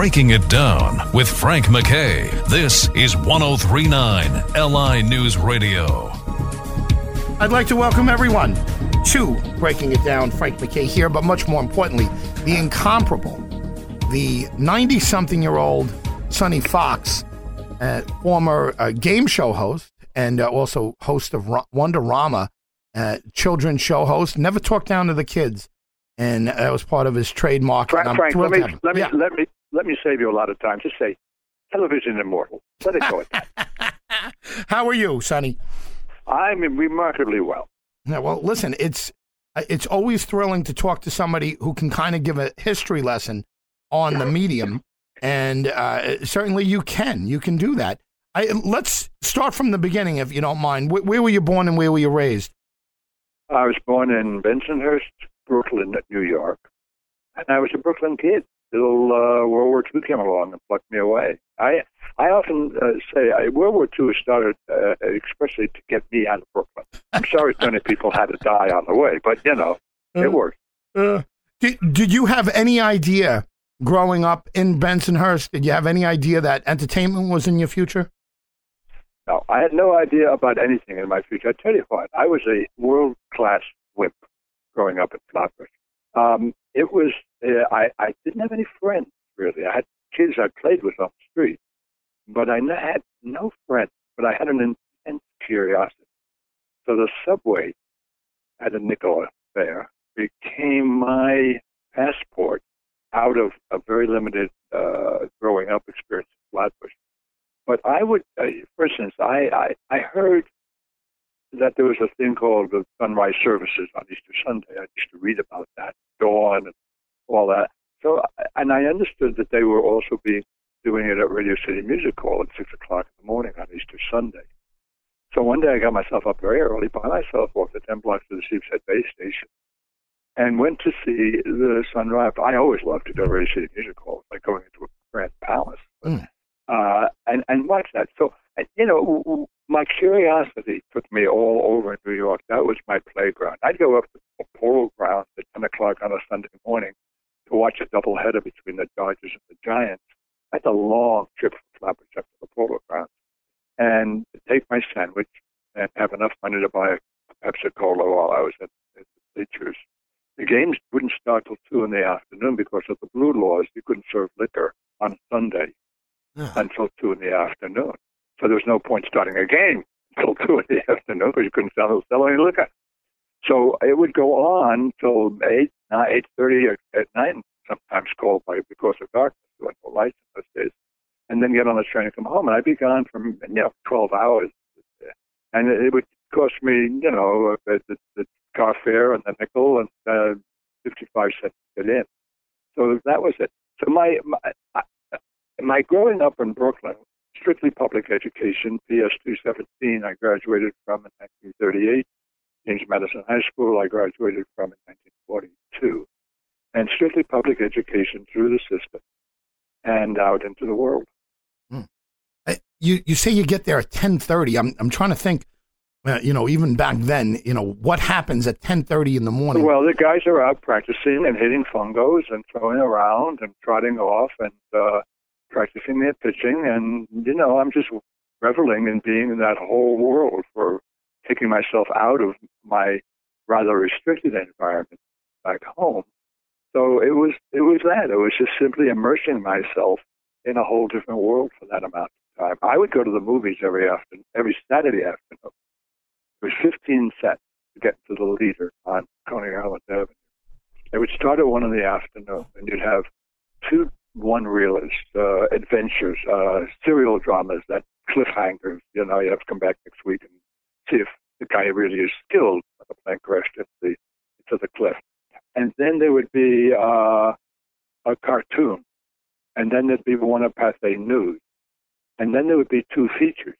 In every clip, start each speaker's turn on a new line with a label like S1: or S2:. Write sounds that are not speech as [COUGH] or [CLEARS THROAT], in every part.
S1: Breaking It Down with Frank MacKay. This is 1039 LI News Radio.
S2: I'd like to welcome everyone to Breaking It Down. Frank MacKay here, but much more importantly, the incomparable, the 90 something year old Sonny Fox, uh, former uh, game show host and uh, also host of Ro- Wonderama, uh, children's show host, never talked down to the kids. And that was part of his trademark.
S3: Frank, Frank let me
S2: to have him.
S3: let me
S2: Yeah.
S3: let me let me save you a lot of time. Just say television immortal. Let it go at that. [LAUGHS]
S2: How are you, Sonny?
S3: I'm remarkably well.
S2: Yeah, well, listen, it's uh, it's always thrilling to talk to somebody who can kind of give a history lesson on the medium, and uh, certainly you can. You can do that. I, let's start from the beginning, if you don't mind. Where, where were you born and where were you raised?
S3: I was born in Bensonhurst, Brooklyn, New York, and I was a Brooklyn kid till uh, World War II came along and plucked me away. I I often uh, say I, World War II started uh, expressly to get me out of Brooklyn. I'm sorry so many [LAUGHS] people had to die on the way, but you know it worked.
S2: Uh, did, did you have any idea growing up in Bensonhurst? Did you have any idea that entertainment was in your future?
S3: No, I had no idea about anything in my future. I tell you what, I was a world class wimp growing up in Flatbush. Um, it was uh, I I didn't have any friends really. I had kids I played with on the street, but I n- had no friends. But I had an intense curiosity. So the subway at a nickel Fair became my passport out of a very limited uh, growing up experience in Flatbush. But I would, uh, for instance, I, I, I heard that there was a thing called the sunrise services on Easter Sunday. I used to read about that, dawn and all that. So, and I understood that they were also being doing it at Radio City Music Hall at six o'clock in the morning on Easter Sunday. So one day I got myself up very early by myself, walked the ten blocks to the Sheepshead Bay Station, and went to see the sunrise. I always loved to go to Radio City Music Hall, it's like going into a grand palace.
S2: Mm.
S3: Uh, and and watch that. So you know, my curiosity took me all over New York. That was my playground. I'd go up to Polo Grounds at ten o'clock on a Sunday morning to watch a doubleheader between the Dodgers and the Giants. That's a long trip from Flatbush up to the Polo Grounds, and take my sandwich and have enough money to buy a Pepsi Cola while I was at, at the bleachers. The games wouldn't start till two in the afternoon because of the blue laws. You couldn't serve liquor on Sunday until two in the afternoon. So there was no point starting a game [LAUGHS] until two in the afternoon because you couldn't sell, sell any liquor. So it would go on till eight, eight thirty at night, and sometimes called by because of darkness. There was no lights in those days, and then get on the train and come home. And I'd be gone for you know twelve hours, and it would cost me you know the, the, the car fare and the nickel and uh, fifty five cents to get in. So that was it. So my my, my growing up in Brooklyn, strictly public education, PS 217, I graduated from in 1938. James Madison High School, I graduated from in 1942. And strictly public education through the system and out into the world.
S2: Uh, You you say you get there at ten thirty. I'm I'm trying to think. Uh, you know, even back then, you know what happens at ten thirty in the morning.
S3: Well, the guys are out practicing and hitting fungos and throwing around and trotting off and uh, practicing their pitching. And, you know, I'm just reveling in being in that whole world for taking myself out of my rather restricted environment back home. So it was it was that. It was just simply immersing myself in a whole different world for that amount of time. I would go to the movies every afternoon, every Saturday afternoon. It was 15 cents to get to the leader on Coney Island Avenue. They would start at one in the afternoon, and you'd have two one-reelers, uh, adventures, uh, serial dramas, that cliffhangers. You know, you have to come back next week and see if the guy really is skilled when the plane crashed into the to the cliff. And then there would be uh, a cartoon, and then there'd be one of Pathé News, and then there would be two features.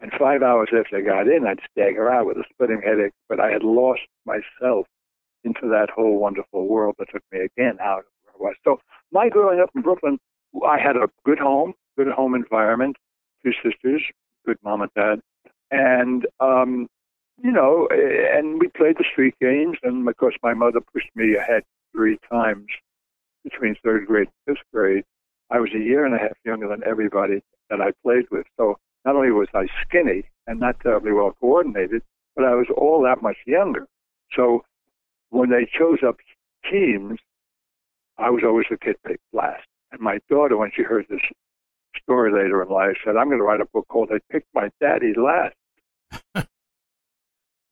S3: And five hours after I got in, I'd stagger out with a splitting headache, but I had lost myself into that whole wonderful world that took me again out of was. So my growing up in Brooklyn, I had a good home, good home environment, two sisters, good mom and dad, and um, you know, and we played the street games, and of course my mother pushed me ahead three times between third grade and fifth grade I was a year and a half younger than everybody that I played with. So not only was I skinny and not terribly well coordinated, but I was all that much younger. So when they chose up teams, I was always the kid picked last. And my daughter, when she heard this story later in life, said, I'm going to write a book called They Picked My Daddy Last. [LAUGHS]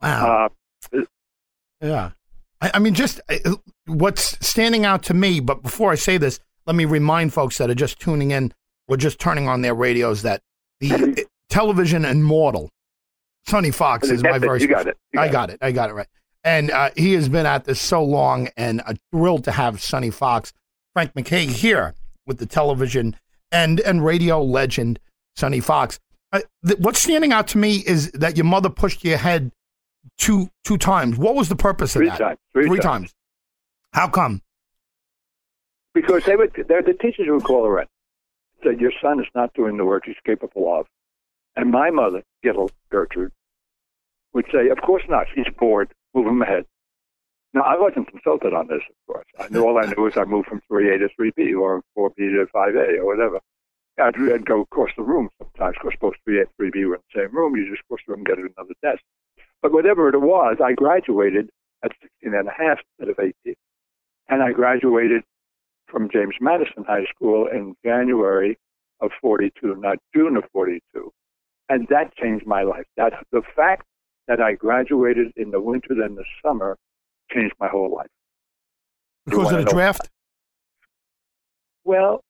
S2: wow. Uh, yeah. I, I mean, just uh, what's standing out to me, but before I say this, let me remind folks that are just tuning in or just turning on their radios that the television immortal, Sonny Fox, is my very.
S3: You got it.
S2: You got I got it. it. I got it right. And uh, he has been at this so long, and uh, thrilled to have Sonny Fox, Frank MacKay here with the television and and radio legend Sonny Fox. Uh, th- what's standing out to me is that your mother pushed you ahead two two times. What was the purpose
S3: three
S2: of
S3: that? Times, three,
S2: three
S3: times.
S2: times. How come?
S3: Because they would, the teachers would call her in. Said, your son is not doing the work he's capable of. And my mother, Gittel, Gertrude, would say, of course not. He's bored. Move him ahead. Now, I wasn't consulted on this, of course. I knew all I knew was I moved from 3A to 3B or 4B to 5A or whatever. I'd, I'd go across the room sometimes, because both 3A and 3B were in the same room. You just cross the room and get another desk. But whatever it was, I graduated at 16 and a half instead of 18. And I graduated from James Madison High School in January of 42, not June of 42. And that changed my life. That the fact that I graduated in the winter than the summer changed my whole life.
S2: Because of the draft?
S3: Well,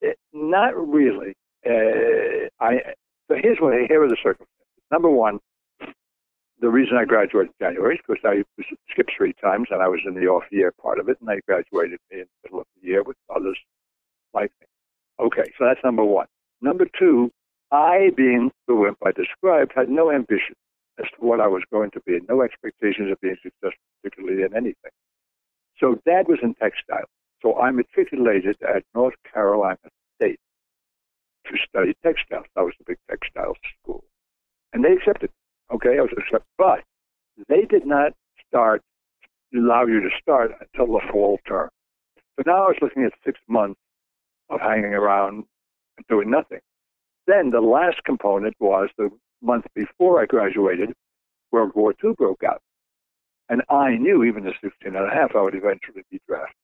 S3: it, not really. Uh, I so here's what here are the circumstances. Number one, the reason I graduated in January is because I skipped three times and I was in the off year part of it, and they graduated me in the middle of the year with others like me. Okay, so that's number one. Number two, I, being the wimp I described, had no ambition as to what I was going to be, no expectations of being successful, particularly in anything. So dad was in textile. So I matriculated at North Carolina State to study textiles. That was the big textiles school. And they accepted Okay, I was accepted, but they did not start allow you to start until the fall term. So now I was looking at six months of hanging around and doing nothing. Then the last component was the month before I graduated, World War II broke out. And I knew even at 16 and a half I would eventually be drafted.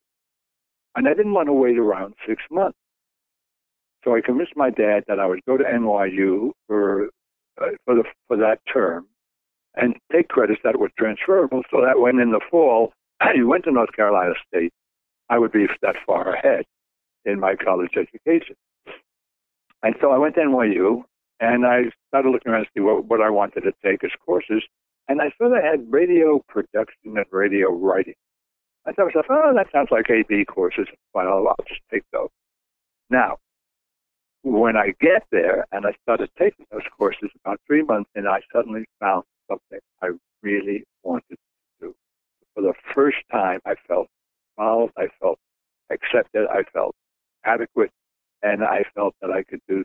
S3: And I didn't want to wait around six months. So I convinced my dad that I would go to NYU for uh, for the for that term and take credits that were transferable so that when in the fall [CLEARS THROAT] you went to North Carolina State, I would be that far ahead in my college education. And so I went to NYU and I started looking around to see what, what I wanted to take as courses. And I saw they had radio production and radio writing. I thought to myself, oh, that sounds like AB courses. Fine, I'll, just take those. Now, when I get there and I started taking those courses about three months and I suddenly found something I really wanted to do. For the first time, I felt involved, I felt accepted, I felt adequate, and I felt that I could do.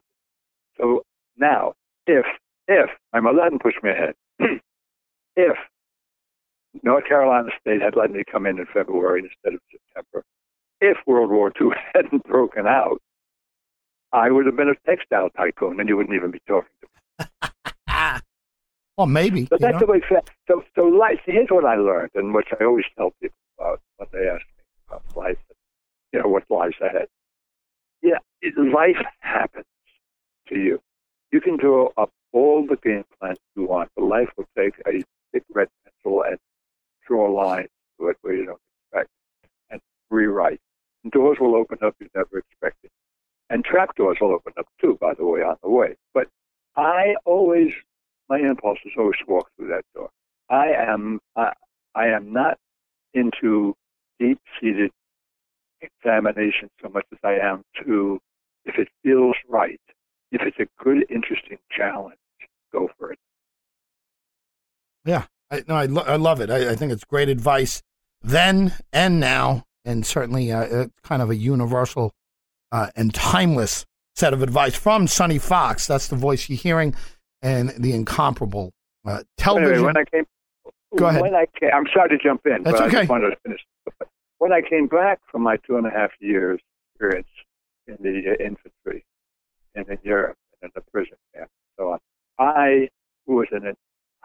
S3: So now, if if my mother hadn't pushed me ahead, if North Carolina State had let me come in in February instead of September, if World War II [LAUGHS] hadn't broken out, I would have been a textile tycoon, and you wouldn't even be talking to me. [LAUGHS]
S2: well, maybe.
S3: But that's know? the way. So, so life. Here's what I learned, and which I always tell people about when they ask me about life. You know what lies ahead. Yeah, life happens to you. You can draw up all the game plans you want, but life will take a big red pencil and draw lines to it where you don't expect, and rewrite. And doors will open up you never expected. And trapdoors will open up too, by the way, on the way. But I always, my impulse is always to walk through that door. I am, I, I am not into deep-seated examination so much as I am to, if it feels right, if it's a good, interesting challenge, go for it.
S2: Yeah, I, no, I, lo- I love it. I, I, think it's great advice then and now, and certainly uh, kind of a universal uh, and timeless set of advice from Sonny Fox. That's the voice you're hearing, and the incomparable uh, television.
S3: Anyway, when I came,
S2: go ahead.
S3: When I came, I'm sorry to jump in,
S2: That's
S3: but
S2: okay.
S3: I just wanted to finish. When I came back from my two and a half years experience in the uh, infantry and in Europe and in the prison camp and so on. I was an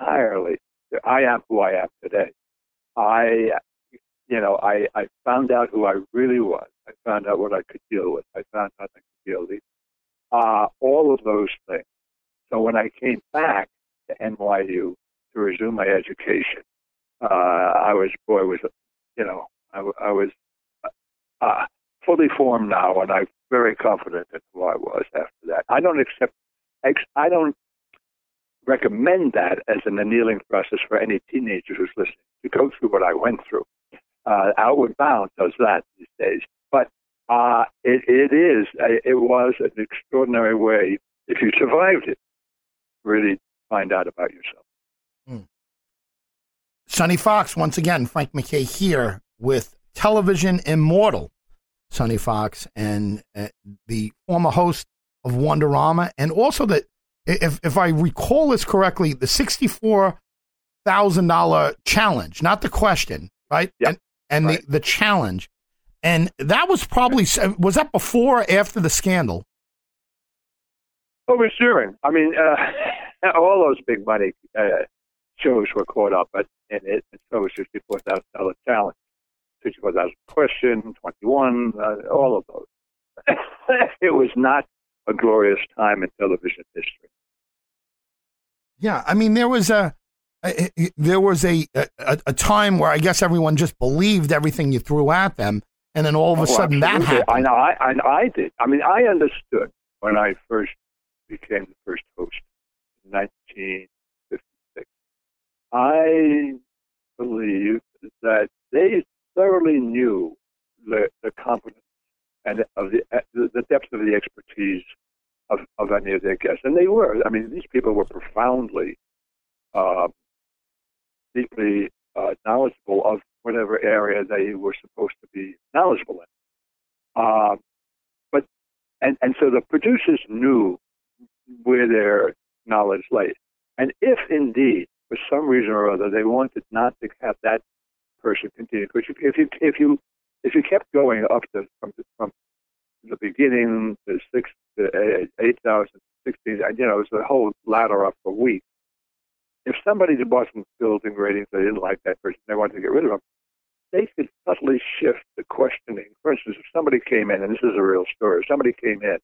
S3: entirely, I am who I am today. I, you know, I, I found out who I really was. I found out what I could deal with. I found out I could deal with uh, all of those things. So when I came back to NYU to resume my education, uh, I was, boy, was, you know, I, I was uh, fully formed now, and I'm very confident in who I was after that. I don't accept, I don't recommend that as an annealing process for any teenager who's listening to go through what I went through. Uh, Outward Bound does that these days, but uh, it, it is, uh, it was an extraordinary way, if you survived it, really find out about yourself. Hmm.
S2: Sonny Fox, once again, Frank MacKay here with Television Immortal. Sonny Fox and uh, the former host of Wonderama, and also that, if if I recall this correctly, the sixty four thousand dollar challenge, not the question, right?
S3: Yep.
S2: And, and right. the the challenge, and that was probably was that before or after the scandal?
S3: Oh, was during. I mean, uh, [LAUGHS] all those big money uh, shows were caught up but in it, and so was sixty four thousand dollar challenge. 64,000 question, 21, uh, all of those. [LAUGHS] it was not a glorious time in television history.
S2: Yeah, I mean, there was a, a there was a, a, a time where I guess everyone just believed everything you threw at them, and then all of a oh, sudden absolutely. that happened.
S3: I know, I, I, I did. I mean, I understood when I first became the first host in 1956. I believe that they thoroughly knew the, the competence and of the, the depth of the expertise of, of any of their guests. And they were. I mean, these people were profoundly, uh, deeply uh, knowledgeable of whatever area they were supposed to be knowledgeable in. Uh, but and and so the producers knew where their knowledge lay. And if indeed, for some reason or other, they wanted not to have that person continue. Because if you if you if you kept going up to from the, from the beginning to six to eight thousand, sixteen, you know, it was the whole ladder up for weeks. If somebody wasn't building ratings, they didn't like that person, they wanted to get rid of them. They could subtly shift the questioning. For instance, if somebody came in, and this is a real story, if somebody came in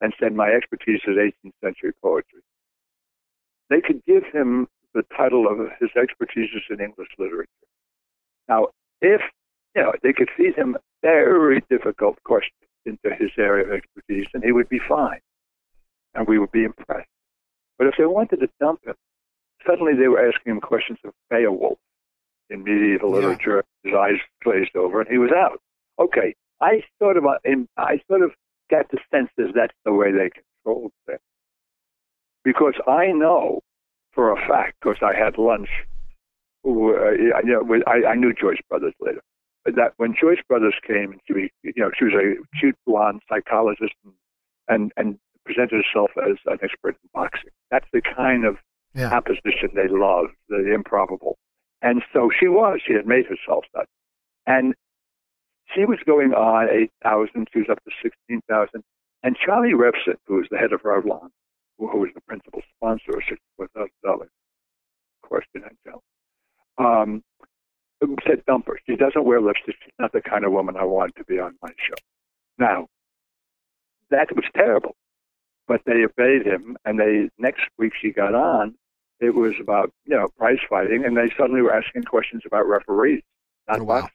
S3: and said, "My expertise is 18th century poetry," they could give him the title of his expertise is in English literature. Now, if you know, they could feed him very difficult questions into his area of expertise, and he would be fine, and we would be impressed. But if they wanted to dump him, suddenly they were asking him questions of Beowulf in medieval yeah. literature. His eyes glazed over, and he was out. Okay, I sort of, I sort of got the sense that that's the way they controlled things, because I know for a fact, because I had lunch uh, you know, I, I knew Joyce Brothers later. But that when Joyce Brothers came, and she, you know, she was a cute blonde psychologist and, and, and presented herself as an expert in boxing. That's the kind of yeah. opposition they loved, the improbable. And so she was. She had made herself that. And she was going on 8,000. She was up to 16,000. And Charlie Revson, who was the head of Revlon, who was the principal sponsor of $64,000 question and tell, um, said dump her. She doesn't wear lipstick. She's not the kind of woman I want to be on my show. Now, that was terrible. But they obeyed him, and they next week she got on. It was about you know prize fighting, and they suddenly were asking questions about referees, not oh, wow.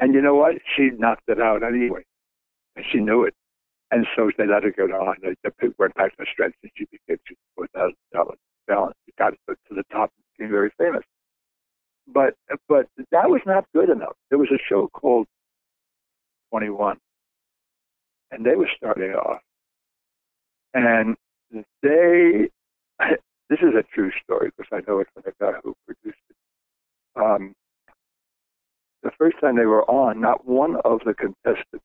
S3: And you know what? She knocked it out anyway, and she knew it. And so they let her go on. They, they went back to the strength, and she became four thousand dollars balance. She got to the top, and became very famous but but that was not good enough. There was a show called 21, and they were starting off, and they. [LAUGHS] This is a true story because I know it from the guy who produced it. Um, the first time they were on, not one of the contestants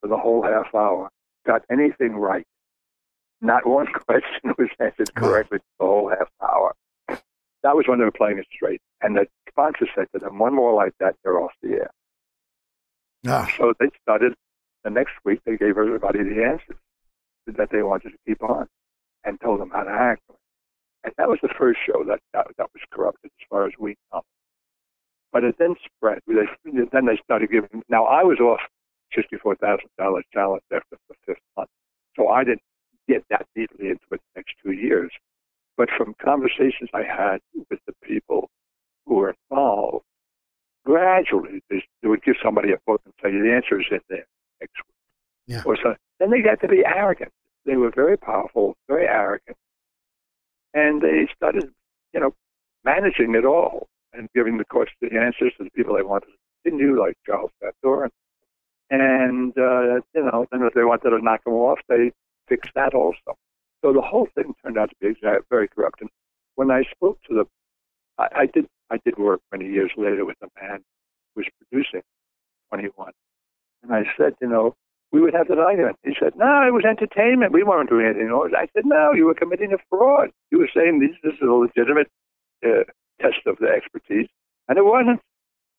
S3: for the whole half hour got anything right. Not one [LAUGHS] question was answered correctly the whole half hour. That was when they were playing it straight. And the sponsor said to them, one more like that, you're off the air. Ah. So they started the next week they gave everybody the answers that they wanted to keep on and told them how to act. And that was the first show that, that, that was corrupted as far as we know. But it then spread. They, then they started giving. Now I was off sixty-four thousand dollars challenge after the fifth month, so I didn't get that deeply into it the next two years. But from conversations I had with the people who were involved, gradually they, they would give somebody a book and say the answer is in there next week.
S2: Yeah.
S3: Or so. Then they got to be arrogant. They were very powerful, very arrogant, and they started, you know, managing it all and giving the courts the answers to the people they wanted to continue, like Charles Fedor. And, uh, you know, then if they wanted to knock them off, they fixed that also. So the whole thing turned out to be very corrupt. And when I spoke to the, I, I did, I did work many years later with a man who was producing 21. And I said, you know, we would have that argument. He said, no, it was entertainment. We weren't doing anything. I said, no, you were committing a fraud. You were saying this, this is a legitimate uh, test of the expertise, and it wasn't.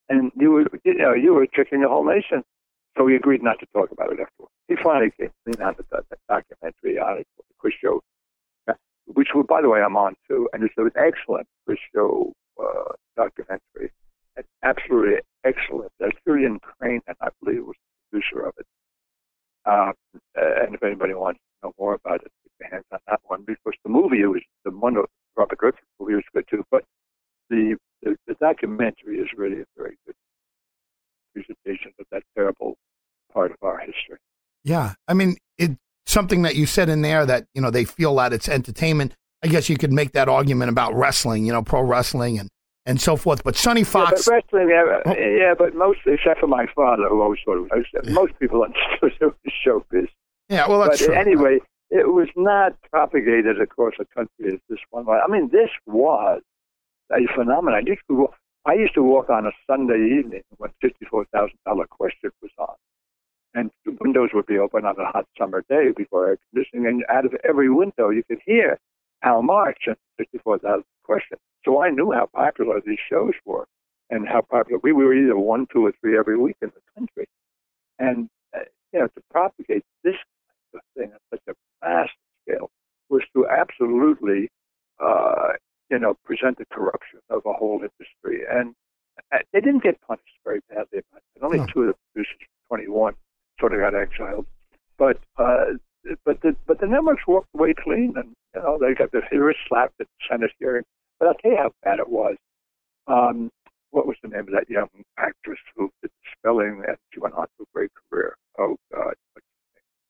S3: And you were, you know, you were tricking the whole nation. So we agreed not to talk about it afterwards. He finally came clean out that, that documentary article, the quiz show, uh, which, by the way, I'm on too, and it's an excellent quiz show uh, documentary. Absolutely excellent. That's Julian Crane, and I believe was the producer of it. Um, and if anybody wants to know more about it, keep your hands on that one because the movie was the one of Robert Redford movie was good too. But the, the, the documentary is really a very good presentation of that terrible part of our history.
S2: Yeah, I mean, it's something that you said in there that you know they feel that it's entertainment. I guess you could make that argument about wrestling, you know, pro wrestling and and so forth. But Sonny Fox,
S3: yeah, but wrestling, yeah, oh. yeah, but most, except for my father, who always thought it was, most people understood [LAUGHS] it was showbiz.
S2: Yeah, well, that's
S3: but
S2: true.
S3: Anyway, it was not propagated across the country as this one. I mean, this was a phenomenon. You could, I used to walk on a Sunday evening when $54,000 question was on. And the windows would be open on a hot summer day before air conditioning, and out of every window you could hear Hal March and 54,000 question. So I knew how popular these shows were and how popular we were either one, two, or three every week in the country. And, uh, you know, to propagate this kind of thing at such a massive scale was to absolutely uh, you know, present the corruption of a whole industry. And uh, they didn't get punished very badly about it. Only no. two of the producers, 21, sort of got exiled. But uh, but the but the networks walked away clean, and you know they got their wrist slapped at the Senate hearing. But I'll tell you how bad it was. Um, what was the name of that young actress who did the spelling and she went on to a great career? Oh God.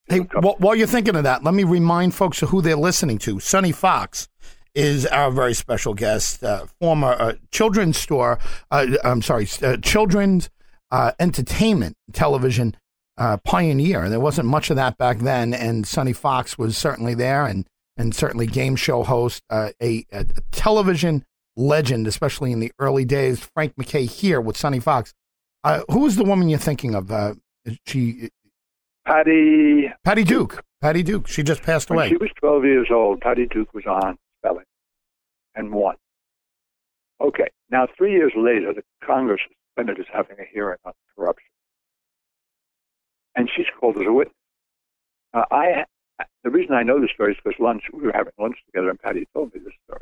S2: Hey, while you're thinking of that, let me remind folks of who they're listening to. Sonny Fox is our very special guest, uh, former uh, children's store, uh, I'm sorry, uh, children's uh, entertainment television uh, pioneer. There wasn't much of that back then, and Sonny Fox was certainly there, and and certainly game show host, a, a, television legend, especially in the early days. Frank MacKay here with Sonny Fox. who was the woman you're thinking of? she
S3: Patty
S2: Patty Duke. Patty Duke. She just passed
S3: when
S2: away.
S3: She was 12 years old. Patty Duke was on and won. Okay, now three years later, the Congress Senate is having a hearing on corruption, and she's called as a witness. Uh, I the reason I know this story is because lunch we were having lunch together, and Patty told me this story.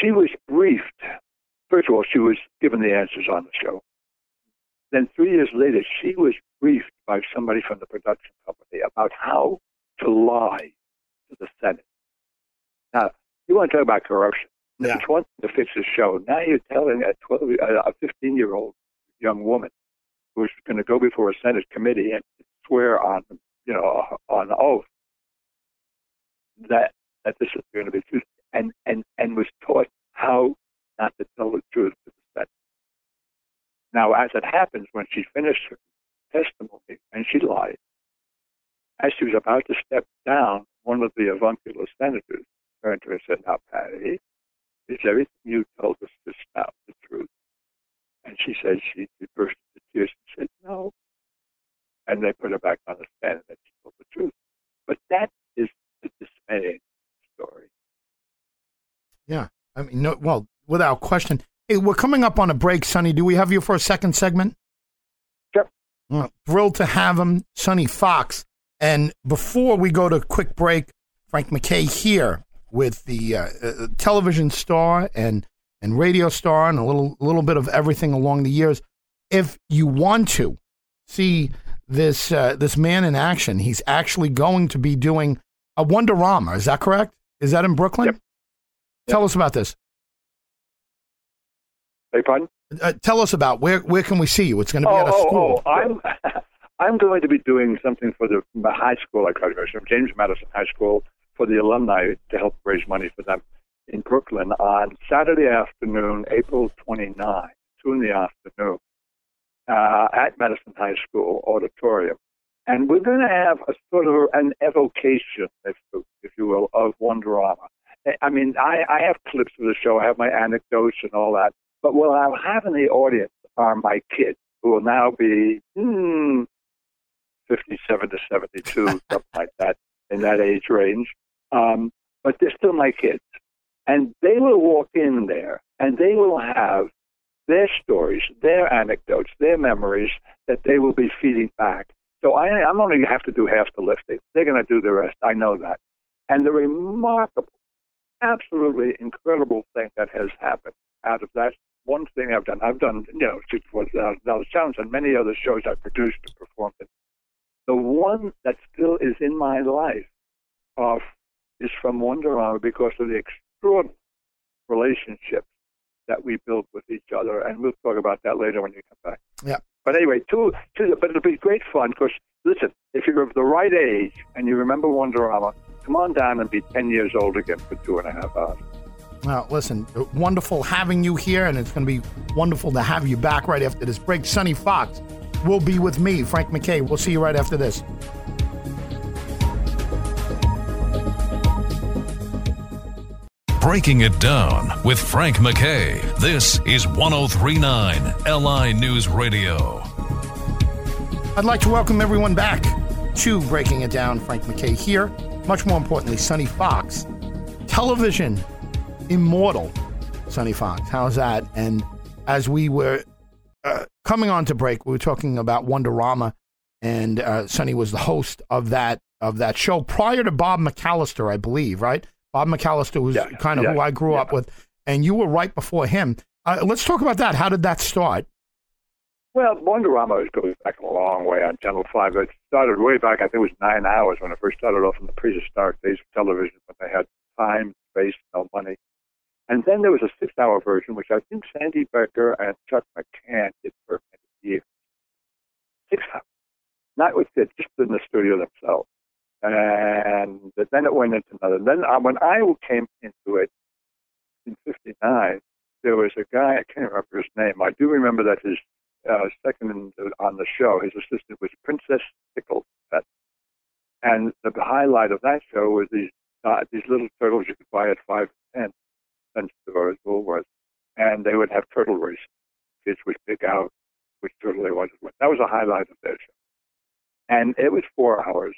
S3: She was briefed. First of all, she was given the answers on the show. Then three years later, she was briefed by somebody from the production company about how to lie to the Senate. Now, you want to talk about corruption.
S2: Yeah.
S3: It's one thing to fix a show. Now you're telling a 12, a 15 year old young woman who's going to go before a Senate committee and swear on, you know, on oath that that this is going to be true, and and and was taught how not to tell the truth to the Senate. Now, as it happens, when she finished her testimony and she lied, as she was about to step down, one of the avuncular senators turned to her and said, Now, Patty, is everything you told us just now the truth? And she said she burst into tears and said, No. And they put her back on the stand and she told the truth. But that is the dismaying story.
S2: Yeah. I mean, no, well, without question. Hey, we're coming up on a break, Sonny. Do we have you for a second segment?
S3: Sure.
S2: Uh, thrilled to have him, Sonny Fox. And before we go to a quick break, Frank MacKay here with the uh, uh, television star and and radio star and a little little bit of everything along the years. If you want to see this uh, this man in action, he's actually going to be doing a Wonderama. Is that correct? Is that in Brooklyn?
S3: Yep.
S2: Tell
S3: Yep.
S2: us about this.
S3: Hey, pardon?
S2: Uh, tell us about where where can we see you? It's going to be
S3: Oh,
S2: at a
S3: oh,
S2: school.
S3: oh, I'm [LAUGHS] I'm going to be doing something for the the high school I graduated from, James Madison High School, for the alumni to help raise money for them in Brooklyn on Saturday afternoon, April 29, two in the afternoon, uh, at Madison High School auditorium. And we're going to have a sort of an evocation, if, if you will, of Wonderama. I mean, I, I have clips of the show, I have my anecdotes and all that, but what I'll have in the audience are my kids, who will now be hmm, 57 to 72, [LAUGHS] something like that, in that age range. Um, but they're still my kids. And they will walk in there and they will have their stories, their anecdotes, their memories that they will be feeding back. So I, I'm only going to have to do half the lifting. They're going to do the rest. I know that. And the remarkable, absolutely incredible thing that has happened out of that one thing I've done, I've done, you know, $64,000 challenge and many other shows I've produced and performed in. The one that still is in my life of, is from Wonderama because of the extraordinary relationship that we built with each other. And we'll talk about that later when you come back.
S2: Yeah.
S3: But anyway, two, two, but it'll be great fun because, listen, if you're of the right age and you remember Wonderama, come on down and be 10 years old again for two and a half hours.
S2: Well, listen, wonderful having you here, and it's going to be wonderful to have you back right after this break. Sonny Fox will be with me, Frank MacKay. We'll see you right after this.
S1: Breaking it down with Frank MacKay. This is 1039 LI News Radio.
S2: I'd like to welcome everyone back to Breaking It Down. Frank MacKay here. Much more importantly, Sonny Fox, television immortal. Sonny Fox, how's that? And as we were uh, coming on to break, we were talking about Wonderama, and uh, Sonny was the host of that of that show prior to Bob McAllister, I believe, right? Bob McAllister was
S3: Yeah,
S2: kind of
S3: yeah,
S2: who I grew up with, and you were right before him. Uh, let's talk about that. How did that start?
S3: Well, Wonderama goes back a long way on Channel 5. It started way back, I think it was nine hours when it first started off in the prehistoric days of television when they had time, space, no money. And then there was a six hour version, which I think Sandy Becker and Chuck McCann did for many years. Six hours. Not with it, just in the studio themselves. And then it went into another. Then uh, when I came into it in 59, there was a guy, I can't remember his name. I do remember that his uh, second on the show, his assistant was Princess Pickle. And the highlight of that show was these uh, these little turtles you could buy at five cents cent stores, Woolworths, and they would have turtle races. Kids would pick out which turtle they wanted. That was a highlight of their show. And it was four hours.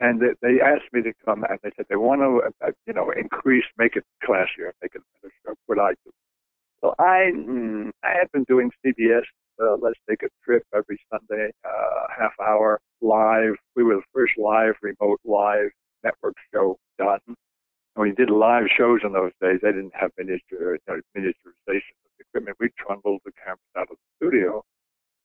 S3: And they, they asked me to come, and they said they want to, uh, you know, increase, make it classier, make it better show. What I do. So I, mm, I had been doing CBS. Uh, let's take a trip every Sunday, uh, half hour live. We were the first live, remote live network show done. And you did live shows in those days, they didn't have miniature, you know, miniaturization equipment. We trundled the cameras out of the studio,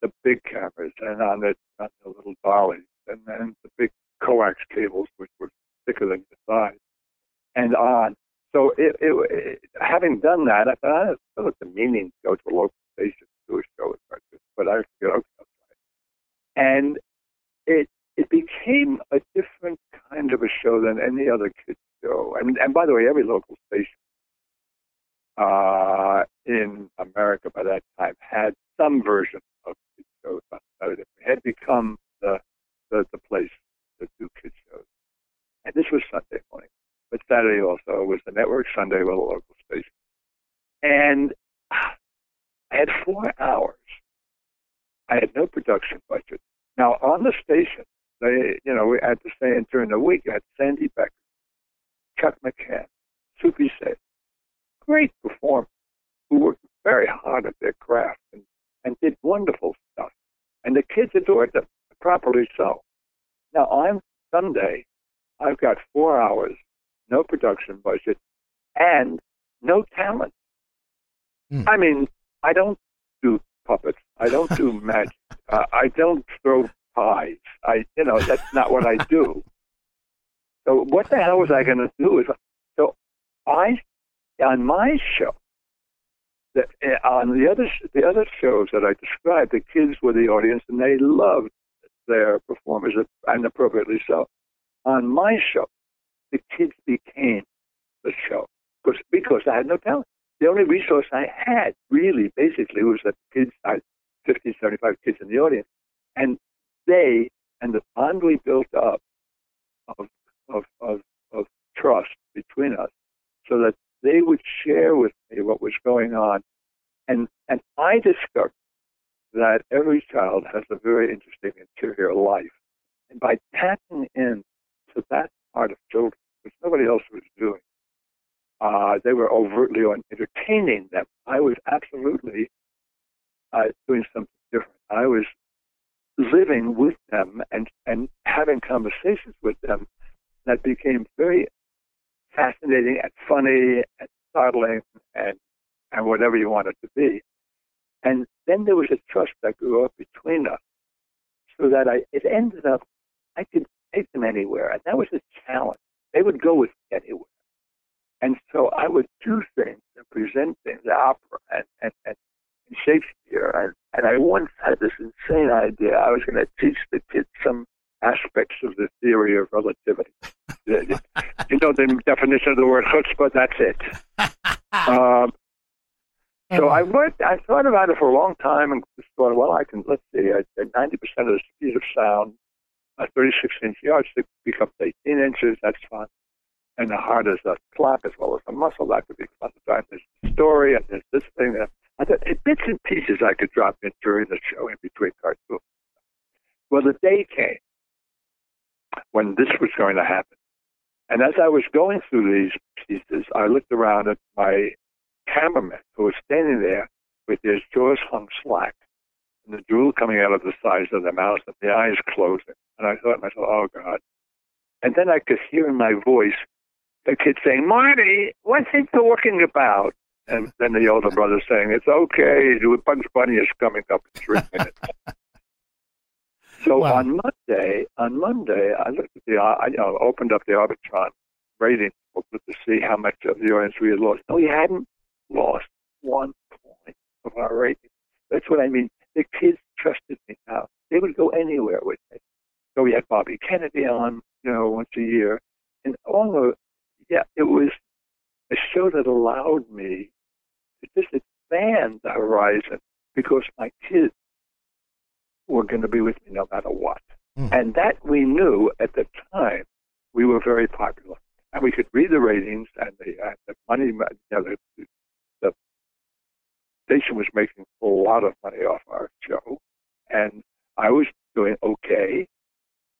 S3: the big cameras, and on the, on the little dollies, and then the big coax cables, which were thicker than the size, and on. So it, it, it, having done that, I thought, oh, well, it's demeaning to go to a local station to do a show with breakfast. But I figured, okay, I'll try it. And it it became a different kind of a show than any other kids show. And and by the way, every local station uh, in America by that time had some version of kids shows on. It had become the the, the place to do kids shows. And this was Sunday morning. But Saturday also was the network Sunday with a local station. And [SIGHS] I had four hours. I had no production budget. Now on the station, they you know, we had to say and during the week you had Sandy Becker, Chuck McCann, Soupy Sales, great performers who worked very hard at their craft and, and did wonderful stuff. and the kids adored them, properly so. Now I'm Sunday. I've got four hours, no production budget, and no talent.
S2: Hmm.
S3: I mean, I don't do puppets. I don't do [LAUGHS] magic. Uh, I don't throw pies. I, you know, that's not what I do. So what the hell was I going to do? Is so I on my show. That uh, on the other the other shows that I described, the kids were the audience and they loved their performers, and appropriately so. On my show, the kids became the show because because I had no talent. The only resource I had really basically was the kids, I had 50, 75 kids in the audience, and they and the bond we built up of of of, of trust between us, so that they would share with me what was going on, and and I discovered that every child has a very interesting interior life, and by tapping in to that part of children, which nobody else was doing, uh, they were overtly entertaining them. I was absolutely uh, doing something different. I was living with them and, and having conversations with them that became very fascinating and funny and startling and, and whatever you want it to be. And then there was a trust that grew up between us so that I, it ended up, I could take them anywhere. And that was a challenge. They would go with me anywhere. And so I would do things and present things, opera and, and, and Shakespeare. And, and I once had this insane idea. I was going to teach the kids some aspects of the theory of relativity. [LAUGHS] you know the definition of the word chutzpah, that's it. [LAUGHS] Um, so I went, I thought about it for a long time and just thought, well, I can, let's see, I, at 90% of the speed of sound, a 36 inch yardstick becomes 18 inches, that's fine. And the heart is a clap as well as a muscle, that could be fun. There's the story and there's this thing. That, I thought, eh, bits and pieces I could drop in during the show in between cartoons. Well, the day came when this was going to happen. And as I was going through these pieces, I looked around at my cameraman who was standing there with his jaws hung slack and the drool coming out of the sides of their mouths and the eyes closing. And I thought to myself, oh God. And then I could hear in my voice the kid saying, Marty, what's he talking about? And then the older [LAUGHS] brother saying, it's okay, Bugs Bunny is coming up in three minutes. [LAUGHS] so wow. on Monday, on Monday, I looked at the, uh, I you know, opened up the Arbitron ratings booklet to see how much of the audience we had lost. No, we hadn't lost one point of our rating. That's what I mean. The kids trusted me now. They would go anywhere with me. So we had Bobby Kennedy on, you know, once a year. And all the, yeah, it was a show that allowed me to just expand the horizon because my kids were going to be with me no matter what. Mm. And that we knew at the time we were very popular. And we could read the ratings and the, uh, the money, you know, the, station was making a lot of money off our show, and I was doing okay.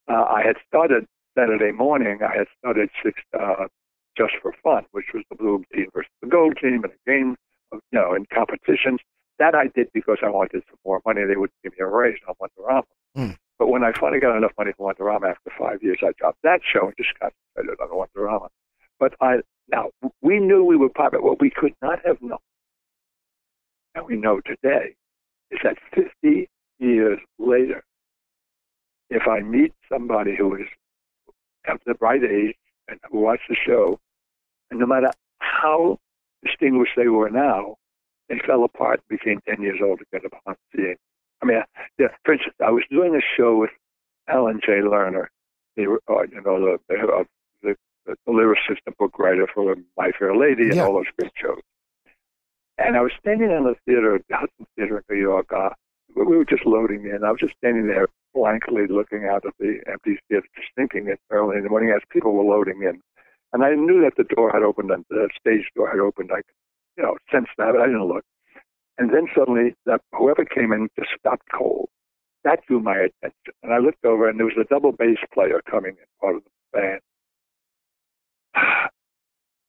S3: Uh, I had started Saturday morning. I had started six uh, just for fun, which was the blue team versus the gold team in a game, of, you know, in competitions. That I did because I wanted some more money. They would give me a raise on Wonderama. Mm. But when I finally got enough money for Wonderama after five years, I dropped that show and just concentrated on Wonderama. But I now we knew we were popular. What we could not have known and we know today is that 50 years later, if I meet somebody who is at the right age and who watched the show, and no matter how distinguished they were now, they fell apart and became 10 years old again upon seeing. I mean, yeah, for instance, I was doing a show with Alan J. Lerner, the, uh, you know, the, uh, the, the, the lyricist and book writer for My Fair Lady and yeah. all those great shows. And I was standing in the theater, the Hudson Theater in New York. Uh, we were just loading in. I was just standing there blankly looking out at the empty theater, just thinking it early in the morning as people were loading in. And I knew that the door had opened and the stage door had opened. I you know, sensed that, but I didn't look. And then suddenly, that whoever came in just stopped cold. That drew my attention. And I looked over, and there was a double bass player coming in, part of the band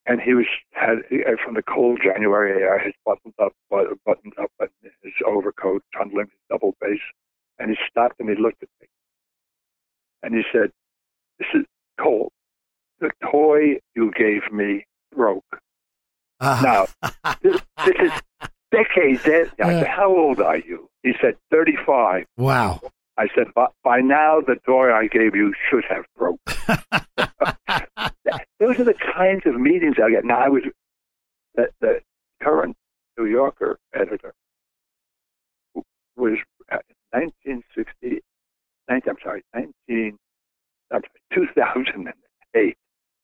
S3: and he was had from the cold January air, his buttons up, buttons up, his overcoat, trundling his double bass. And he stopped and he looked at me. And he said, This is cold. The toy you gave me broke.
S2: Uh,
S3: Now, this, this is [LAUGHS] decades. I said, How old are you? He said, 35.
S2: wow.
S3: I said, by, by now, the toy I gave you should have broke. [LAUGHS] Those are the kinds of meetings I get. Now, I was the, the current New Yorker editor was uh, 1960, 19, I'm sorry, 19, I'm sorry, 2008,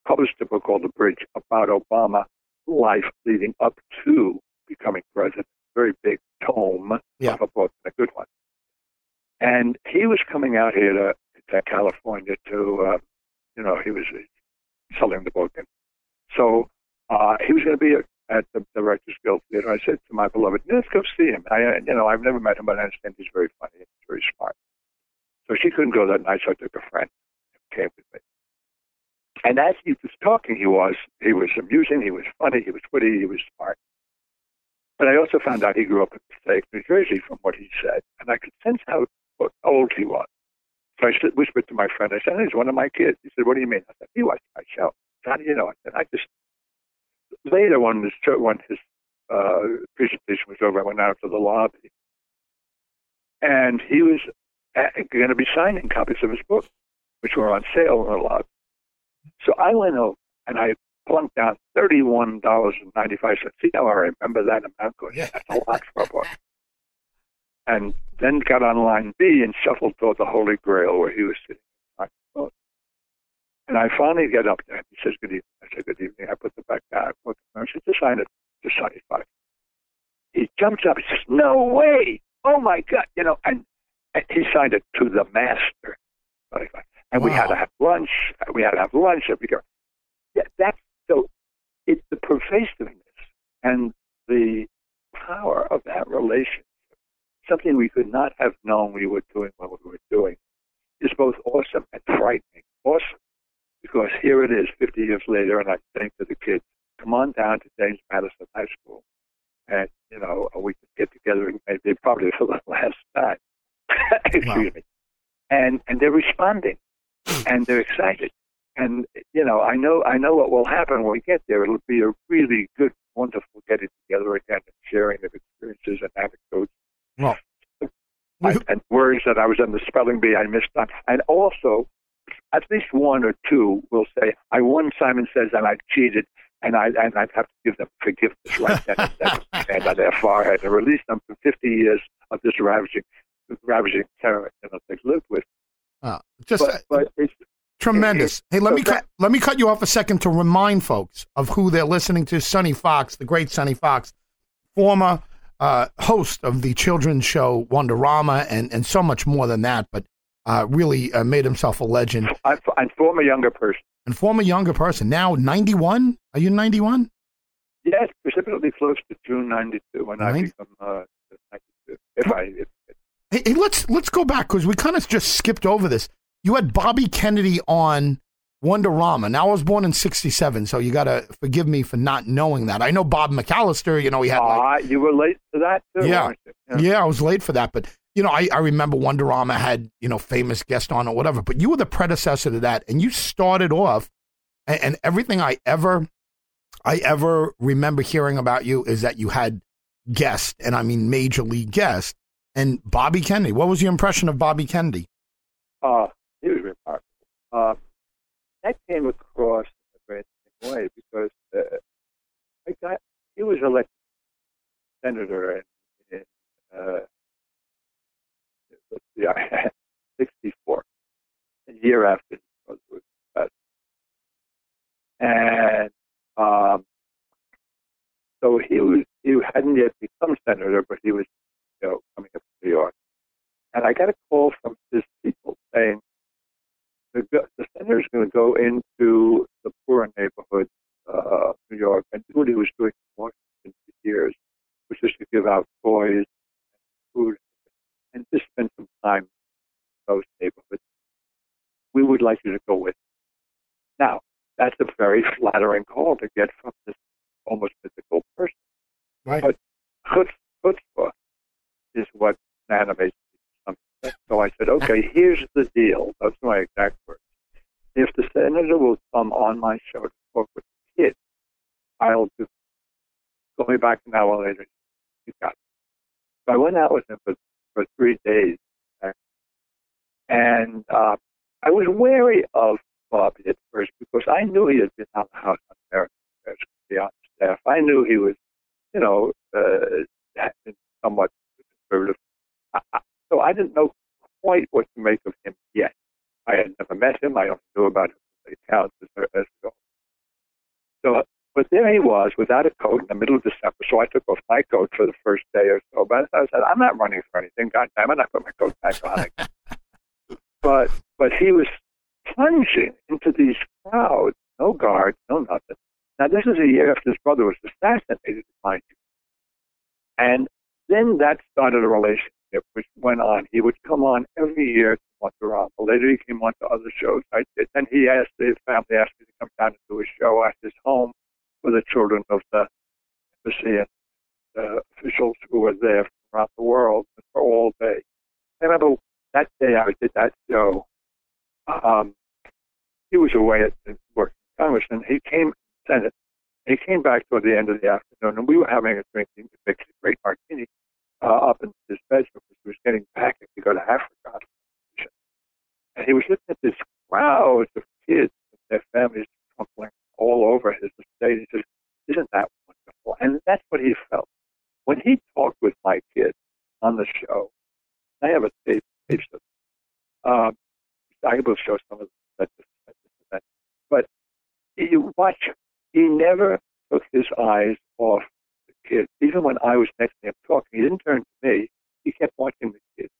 S3: published a book called The Bridge about Obama life leading up to becoming president. Very big tome
S2: Yeah.
S3: of a book, a good one. And he was coming out here to, to California to, uh, you know, he was uh, selling the book. And so uh, he was going to be at, at the Directors Guild Theater. I said to my beloved, let's go see him. I, uh, you know, I've never met him, but I understand he's very funny and he's very smart. So she couldn't go that night, so I took a friend who came with me. And as he was talking, he was he was amusing, he was funny, he was witty, he was smart. But I also found out he grew up in New Jersey, from what he said, and I could sense how old he was. So I said, whispered to my friend, I said, he's one of my kids. He said, what do you mean? I said, he watched my show. How do you know? I said, I just later when his when his uh, presentation was over, I went out to the lobby, and he was going to be signing copies of his book, which were on sale in the lobby. So I went over and I plunked down thirty-one dollars and ninety-five cents. See how I remember that amount? Going,
S2: Yeah.
S3: that's a lot for a book. And then got on line B and shuffled toward the Holy Grail where he was sitting. I thought- And I finally get up there. He says, "Good evening." I said, "Good evening." I put the back down. I put the said, "Just sign it to seventy-five." He jumps up. He says, "No way! Oh my God!" You know, and, and he signed it to the master. 75. And we had to have lunch. We had to have lunch. We go, yeah, that's so. It's the pervasiveness and the power of that relationship. Something we could not have known we were doing what we were doing is both awesome and frightening. Awesome because here it is, 50 years later, and I'm saying to the kids, "Come on down to James Madison High School, and you know we can get together maybe probably [LAUGHS] for the last time." [LAUGHS] Excuse me. And and they're responding, and they're excited, and you know I know I know what will happen when we get there. It'll be a really good, wonderful getting together again and sharing of experiences and
S2: Well,
S3: I, and words that I was on the spelling bee I missed on. And also, at least one or two will say, I won Simon Says and I cheated, and, I, and I'd have to give them forgiveness right then and there, and on their forehead and release them from 50 years of this ravaging, ravaging terror know, they've lived with.
S2: uh, just
S3: But, but it's,
S2: tremendous. Hey, let
S3: so
S2: me
S3: that-
S2: cut, let me cut you off a second to remind folks of who they're listening to. Sonny Fox, the great Sonny Fox, former uh, host of the children's show Wonderama, and and so much more than that. But uh, really uh, made himself a legend.
S3: I'm, I'm former younger person.
S2: And former younger person, now ninety one. Are you ninety one?
S3: Yes, precipitously close to June 92 when I become uh, 92. If I, if,
S2: Hey, hey, let's let's go back because we kind of just skipped over this. You had Bobby Kennedy on Wonderama. Now I was born in '67, so you got to forgive me for not knowing that. I know Bob McAllister. You know, he had like,
S3: Ah, you were late to that too,
S2: Yeah.
S3: you?
S2: yeah. I was late for that, but you know, I, I remember Wonderama had you know famous guest on or whatever. But you were the predecessor to that, and you started off, and, and everything I ever, I ever remember hearing about you is that you had guest, and I mean major league guest, and Bobby Kennedy. What was your impression of Bobby Kennedy?
S3: Uh, he was remarkable. Uh, that came across in a very way because uh, I got he was elected senator in, in uh, let's see, I- [LAUGHS] 64, a year after was. And um, so he was he hadn't yet become senator, but he was you know coming up to New York. And I got a call from his people saying the, the senator is going to go into the poorer neighborhoods uh, New York and do what he was doing in Washington for years, which is to give out toys and food and just spend some time in those neighborhoods. We would like you to go with. us. Now, that's a very flattering call to get from this almost mythical person.
S2: Right.
S3: But chutzpah is what animates me to some So I said, okay, here's the deal. That's my exact words. If the senator will come on my show to talk with the kids, I'll do. Call me back an hour later. You got it. So I went out with him for, for three days. And uh, I was wary of Bobby at first because I knew he had been out of the House on Affairs, to be on staff. I knew he was, you know, uh, somewhat conservative. I, so I didn't know quite what to make of him yet. I had never met him. I only knew about his accounts as, as well. So, but there he was without a coat in the middle of December. So I took off my coat for the first day or so. But I said, I'm not running for anything. God damn it, I put my coat back on. [LAUGHS] but but he was plunging into these crowds, no guards, no nothing. Now this is a year after his brother was assassinated, mind you. And then that started a relationship which went on. He would come on every year to Wonderama. Later he came on to other shows I did. Then he asked his family asked me to come down and do a show at his home for the children of the embassy and uh, officials who were there from around the world for all day. I remember that day I did that show. Um, he was away at the work in Congress, and he came Senate. He came back toward the end of the afternoon, and we were having a drink. He drinking, a great martini uh, up in his bedroom because he was getting back to go to Africa. And he was looking at this crowd of kids and their families crumpling all over his estate. He says, Isn't that wonderful? And that's what he felt. When he talked with my kids on the show, I have a tape, tape of um, I will show some of that. But you watch, he never took his eyes off kids. Even when I was next to him talking, he didn't turn to me. He kept watching the kids.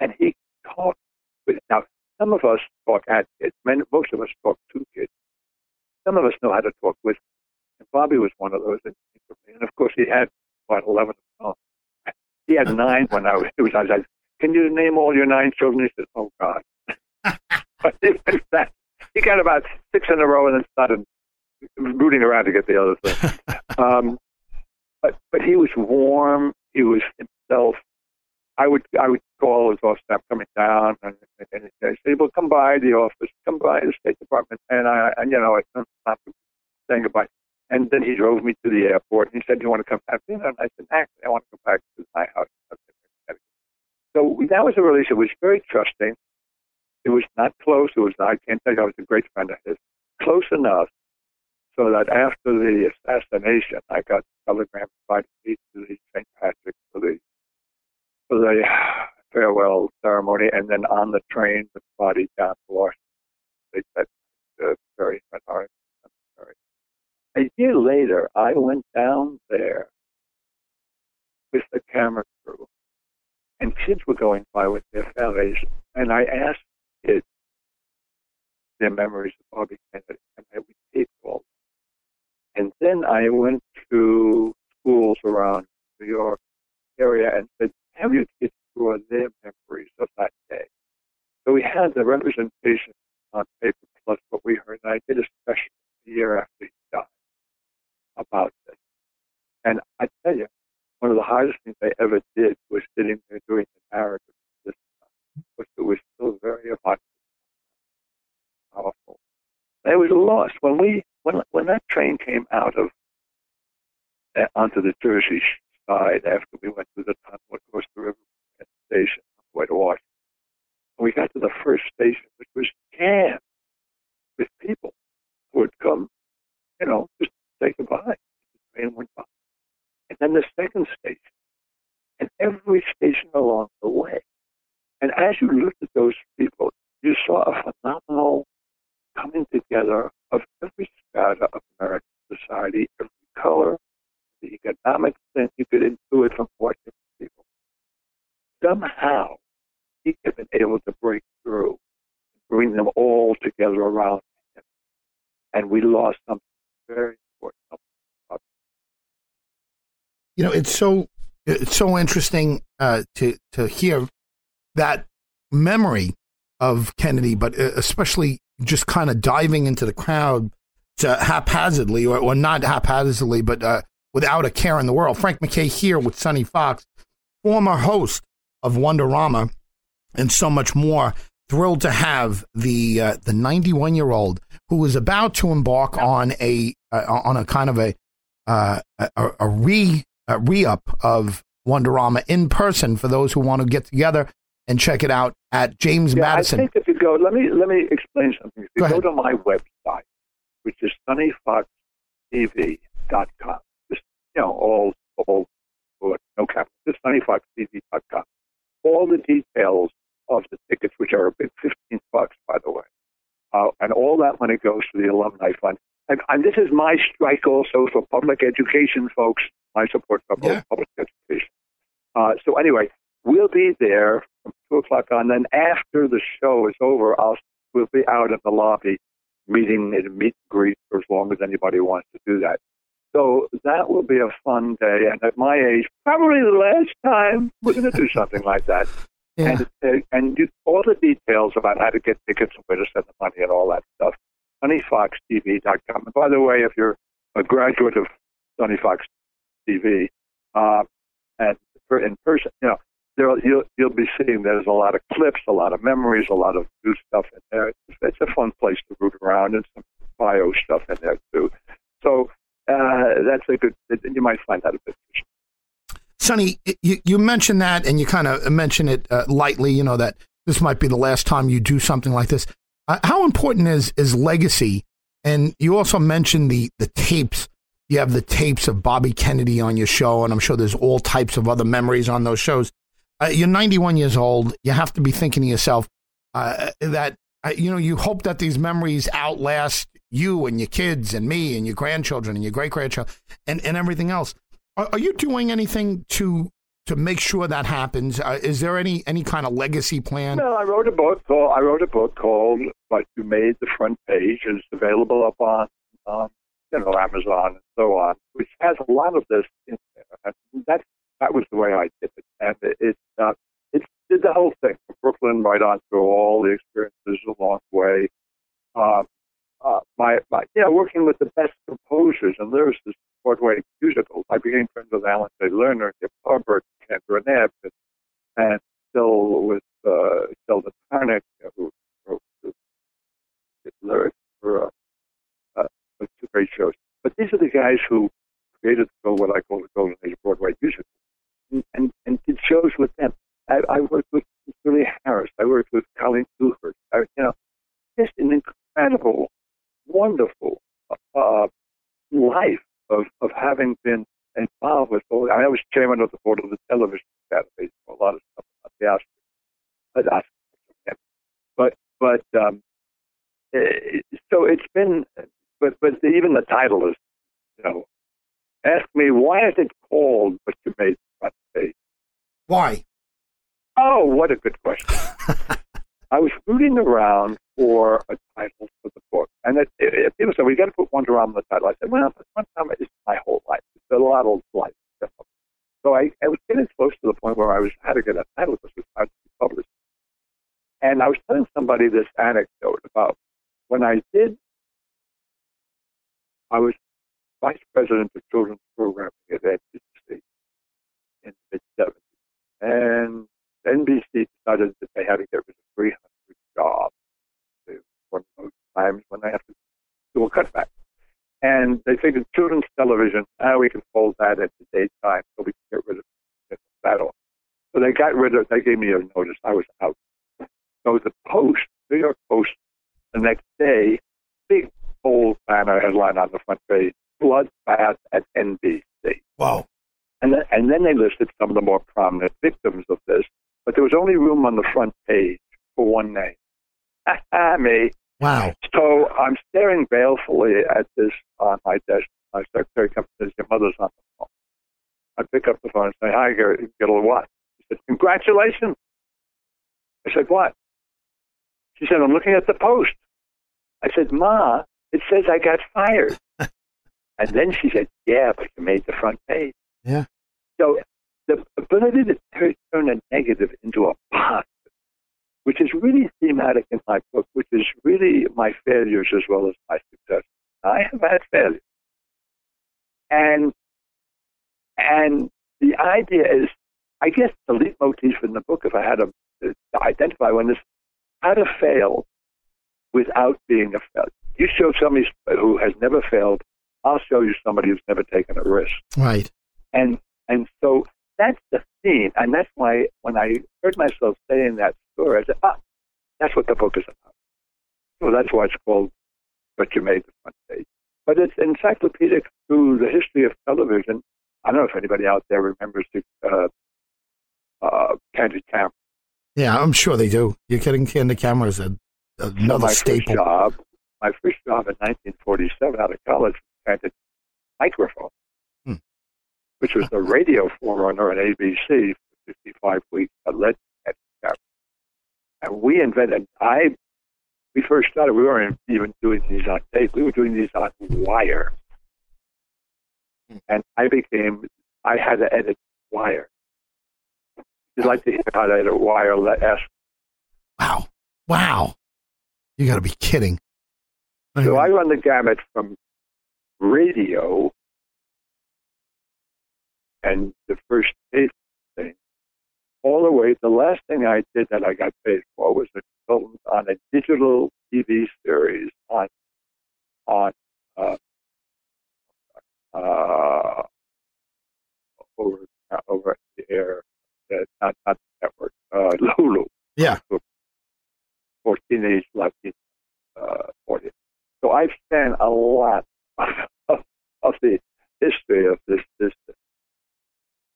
S3: And he talked with, now, some of us talk at kids. Most of us talk to kids. Some of us know how to talk with And Bobby was one of those. And of course, he had, what, 11 oh, He had nine when I was, it was, I said, can you name all your nine children? He said, oh, God. [LAUGHS] but that, he got about six in a row and then started rooting around to get the other thing. [LAUGHS] um, but but he was warm. He was himself. I would I would call his office staff coming down and, and, and say, "Well, come by the office, come by the State Department," and I and you know I not saying goodbye. And then he drove me to the airport and he said, "Do you want to come back?" And I said, "Actually, I want to come back to my house." So that was a relationship. It was very trusting. It was not close. It was not, I can't tell you I was a great friend of his. Close enough so that after the assassination, I got telegram inviting me to the St. Patrick's for the for the farewell ceremony, and then on the train, the body to Washington. They said uh, very minority. A year later, I went down there with the camera crew, and kids were going by with their families, and I asked kids their memories of Bobby Kennedy, and I would all and then I went to schools around New York area and said, have your kids draw their memories of that day. So we had the representation on paper plus what we heard. And I did a special a year after he died about this. And I tell you, one of the hardest things I ever did was sitting there doing the narrative of this because it was still very emotional, powerful. It was lost when we when when that train came out of uh, onto the Jersey side after we went through the tunnel across the river at the station on the way to Washington, we got to the first station, which was jammed with people who had come, you know, just to say goodbye. The train went by, and then the second station, and every station along the way. And as you looked at those people, you saw a phenomenal coming together of every strata of American society, every color, the economic sense you could intuit from watching people. Somehow, he had been able to break through bring them all together around him. And we lost something very important.
S2: You know, it's so it's so interesting uh, to to hear that memory of Kennedy, but uh, especially just kind of diving into the crowd to haphazardly, or, or not haphazardly, but uh, without a care in the world. Frank MacKay here with Sonny Fox, former host of Wonderama, and so much more. Thrilled to have the uh, the 91 year old who is about to embark on a uh, on a kind of a uh, a, a re a re up of Wonderama in person for those who want to get together and check it out at James
S3: yeah,
S2: Madison.
S3: I think if you go, let me let me explain something. If you
S2: Go
S3: go, to my website, which is sonnyfoxtv.com, just you know, all all no capital, just sonnyfoxtv.com. All the details of the tickets, which are a big fifteen bucks, by the way, uh, and all that money goes to the alumni fund. And, and this is my strike also for public education, folks. My support for
S2: Yeah.
S3: public education. Uh, so anyway, we'll be there from two o'clock on. Then after the show is over, I'll we'll be out in the lobby meeting and meet and greet for as long as anybody wants to do that. So that will be a fun day. And at my age, probably the last time we're going to do something like that. [LAUGHS]
S2: Yeah.
S3: And uh, and you, all the details about how to get tickets and where to send the money and all that stuff. SonnyFoxTV.com. And by the way, if you're a graduate of Sonny Fox TV, uh, and in person, you know, there you'll you'll be seeing there's a lot of clips, a lot of memories, a lot of new stuff in there. It's, it's a fun place to root around, and some bio stuff in there too. So uh, that's a good. You might find that a bit.
S2: Sonny, you, you mentioned that, and you kind of mentioned it uh, lightly. You know that this might be the last time you do something like this. Uh, how important is is legacy? And you also mentioned the the tapes. You have the tapes of Bobby Kennedy on your show, and I'm sure there's all types of other memories on those shows. Uh, you're 91 years old. You have to be thinking to yourself uh, that uh, you know you hope that these memories outlast you and your kids and me and your grandchildren and your great grandchildren and, and everything else. Are, are you doing anything to to make sure that happens? Uh, is there any any kind of legacy plan?
S3: Well, I wrote a book. Called, I wrote a book called "What You Made." The front page It's available up on, um, you know, Amazon and so on, which has a lot of this in there. And that that was the way I did it, and it, it uh, it did the whole thing from Brooklyn right on through all the experiences along the way. Um, uh, my, my, yeah, working with the best composers and lyricists Broadway musicals. I became friends with Alan Jay Lerner, Dick Harbert, Kander and Ebb, and, and still with uh, Sheldon Harnick, who wrote the, the lyrics for uh, uh, two great shows. But these are the guys who created the, what I call the Golden Age of Broadway musical, and, and, and did shows with them. I, I worked with Billy Harris. I worked with Colleen Dewhurst. I, you know, just an incredible, wonderful uh, life of, of having been involved with all. I was chairman of the board of the television academy, so a lot of stuff about the Oscars. But, but, um, eh, so it's been, but, but even the title is, you know, ask me why is it called what you made
S2: Why?
S3: Oh, what a good question. [LAUGHS] I was rooting around for a title for the book. And it, it, it, people said, we got to put Wonderama in the title. I said, well, Wonder Woman is my whole life. It's a lot of life. So I, I was getting close to the point where I was had to get a title because it was hard to be published. And I was telling somebody this anecdote about when I did, I was vice president of children's programming at NBC mid 70s. And NBC decided that they had to get rid of 300 jobs. One of those times when they have to do a cutback. And they figured children's television, now we can fold that at the daytime so we can get rid of that off. So they got rid of, they gave me a notice. I was out. So the Post, New York Post, the next day, big bold banner headline on the front page, bloodbath at NBC.
S2: Wow.
S3: And then, and then they listed some of the more prominent victims of this, but there was only room on the front page for one name. [LAUGHS] Me.
S2: Wow.
S3: So I'm staring balefully at this on my desk. My secretary comes and says, Your mother's on the phone. I pick up the phone and say, Hi, Gary. Get a what? She said, Congratulations. I said, What? She said, I'm looking at the post. I said, Ma, it says I got fired. [LAUGHS] and then she said, Yeah, but you made the front page.
S2: Yeah.
S3: So the ability to turn a negative into a positive, which is really thematic in my book, which is really my failures as well as my success. I have had failures. And and the idea is I guess the leitmotif in the book, if I had to to identify one, is how to fail without being a failure. You show somebody who has never failed. I'll show you somebody who's never taken a risk.
S2: Right.
S3: And and so that's the theme, and that's why when I heard myself saying that story, I said, "Ah, that's what the book is about." So that's why it's called "What You Made the Front Page." But it's encyclopedic through the history of television. I don't know if anybody out there remembers the uh, uh, candid camera.
S2: Yeah, I'm sure they do. You're kidding? Candid camera is a, another
S3: so my
S2: staple.
S3: First job, my first job in 1947 out of college was candid microphone. Which was the radio forerunner on ABC for 55 weeks. I led camera. And we invented, I, we first started, we weren't even doing these on tape. We were doing these on wire. And I became, I had to edit wire. You'd like to hear how to edit wire, let ask
S2: Wow. Wow. You got to be kidding.
S3: So I run the gamut from radio and the first tape thing, all the way. The last thing I did that I got paid for was a consultant on a digital TV series on on uh, uh, over over the air, uh, not not the network, uh, [LAUGHS] Hulu
S2: Yeah.
S3: for teenage Latino uh, audience. So I've spent a lot [LAUGHS] of, of the history of this this.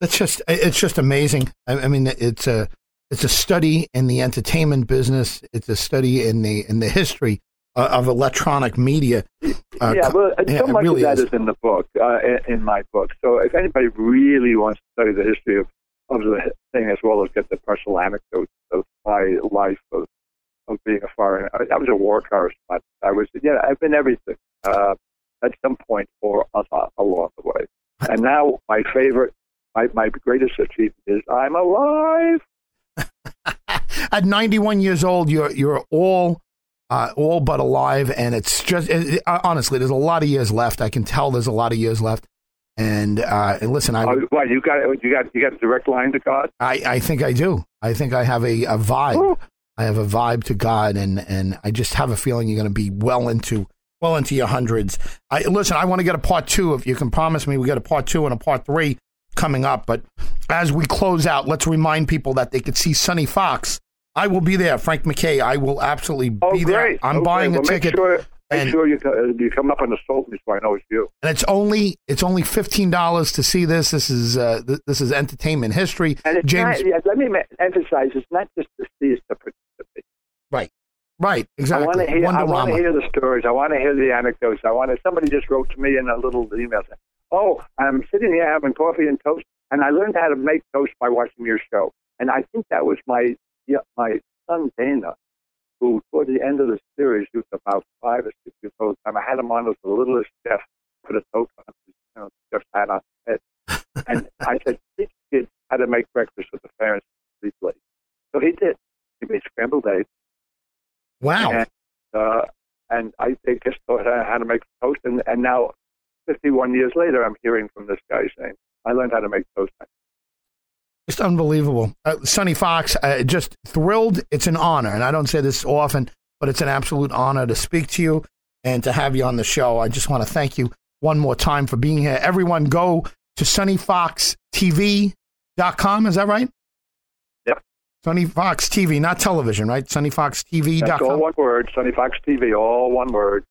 S2: It's just it's just amazing. I, I mean, it's a it's a study in the entertainment business. It's a study in the in the history uh, of electronic media. Uh,
S3: yeah, well,
S2: yeah,
S3: so much
S2: really
S3: of that
S2: is.
S3: is. in the book, uh, in, my book. So if anybody really wants to study the history of, of the thing as well as get the personal anecdotes of my life of, of being a foreign, I, I was a war correspondent. I was, yeah, I've been everything uh, at some point or other along the way. And now my favorite, my, my greatest achievement is I'm alive. [LAUGHS]
S2: At 91 years old, you're you're all uh, all but alive, and it's just it, uh, honestly, there's a lot of years left. I can tell there's a lot of years left. And, uh, and listen, I,
S3: Uh, what you got? You got? You got a direct line to God?
S2: I I think I do. I think I have a, a vibe.
S3: Ooh.
S2: I have a vibe to God, and and I just have a feeling you're going to be well into well into your hundreds. I listen. I want to get a part two. If you can promise me, we get a part two and a part three coming up. But as we close out, let's remind people that they could see Sonny Fox. I will be there, Frank MacKay. I will absolutely
S3: Oh,
S2: be there. I'm
S3: Okay,
S2: buying
S3: well,
S2: a
S3: make
S2: ticket,
S3: Sure, make
S2: and-
S3: sure you, uh, you come up on the salt so I know it's you.
S2: and it's only it's only fifteen dollars to see this. This is uh, th- this is entertainment history.
S3: And it's
S2: James,
S3: not, yeah, let me emphasize, it's not just to see, it's to participate.
S2: right? Right, exactly.
S3: I want to hear. Want to hear the stories. I want to hear the anecdotes. I want to. Somebody just wrote to me in a little email. Saying, "Oh, I'm sitting here having coffee and toast, and I learned how to make toast by watching your show." And I think that was my yeah, my son Dana, who toward the end of the series, he was about five or six years old. I had him on as the littlest chef, put a toast on his you know, chef's hat on his head, [LAUGHS] and I said, "Teach kids how to make breakfast with the parents sleep late." So he did. He made scrambled eggs.
S2: Wow.
S3: And, uh, and I they just taught her how to make toast, and, and now, 51 years later, I'm hearing from this guy saying, I learned how to make toast.
S2: It's unbelievable. Uh, Sonny Fox, uh, just thrilled. It's an honor. And I don't say this often, but it's an absolute honor to speak to you and to have you on the show. I just want to thank you one more time for being here. Everyone, go to sonnyfoxtv.com. Is that right?
S3: Yep.
S2: Sonny Fox TV, not television, right?
S3: That's all one word, Sonny Fox TV, all one word.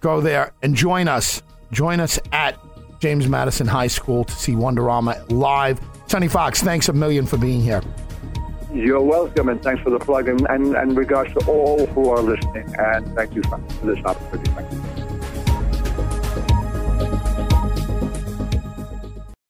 S2: Go there and join us. Join us at James Madison High School to see Wonderama live. Sonny Fox, thanks a million for being here.
S3: You're welcome, and thanks for the plug, and, and, and regards to all who are listening, and thank you for this opportunity.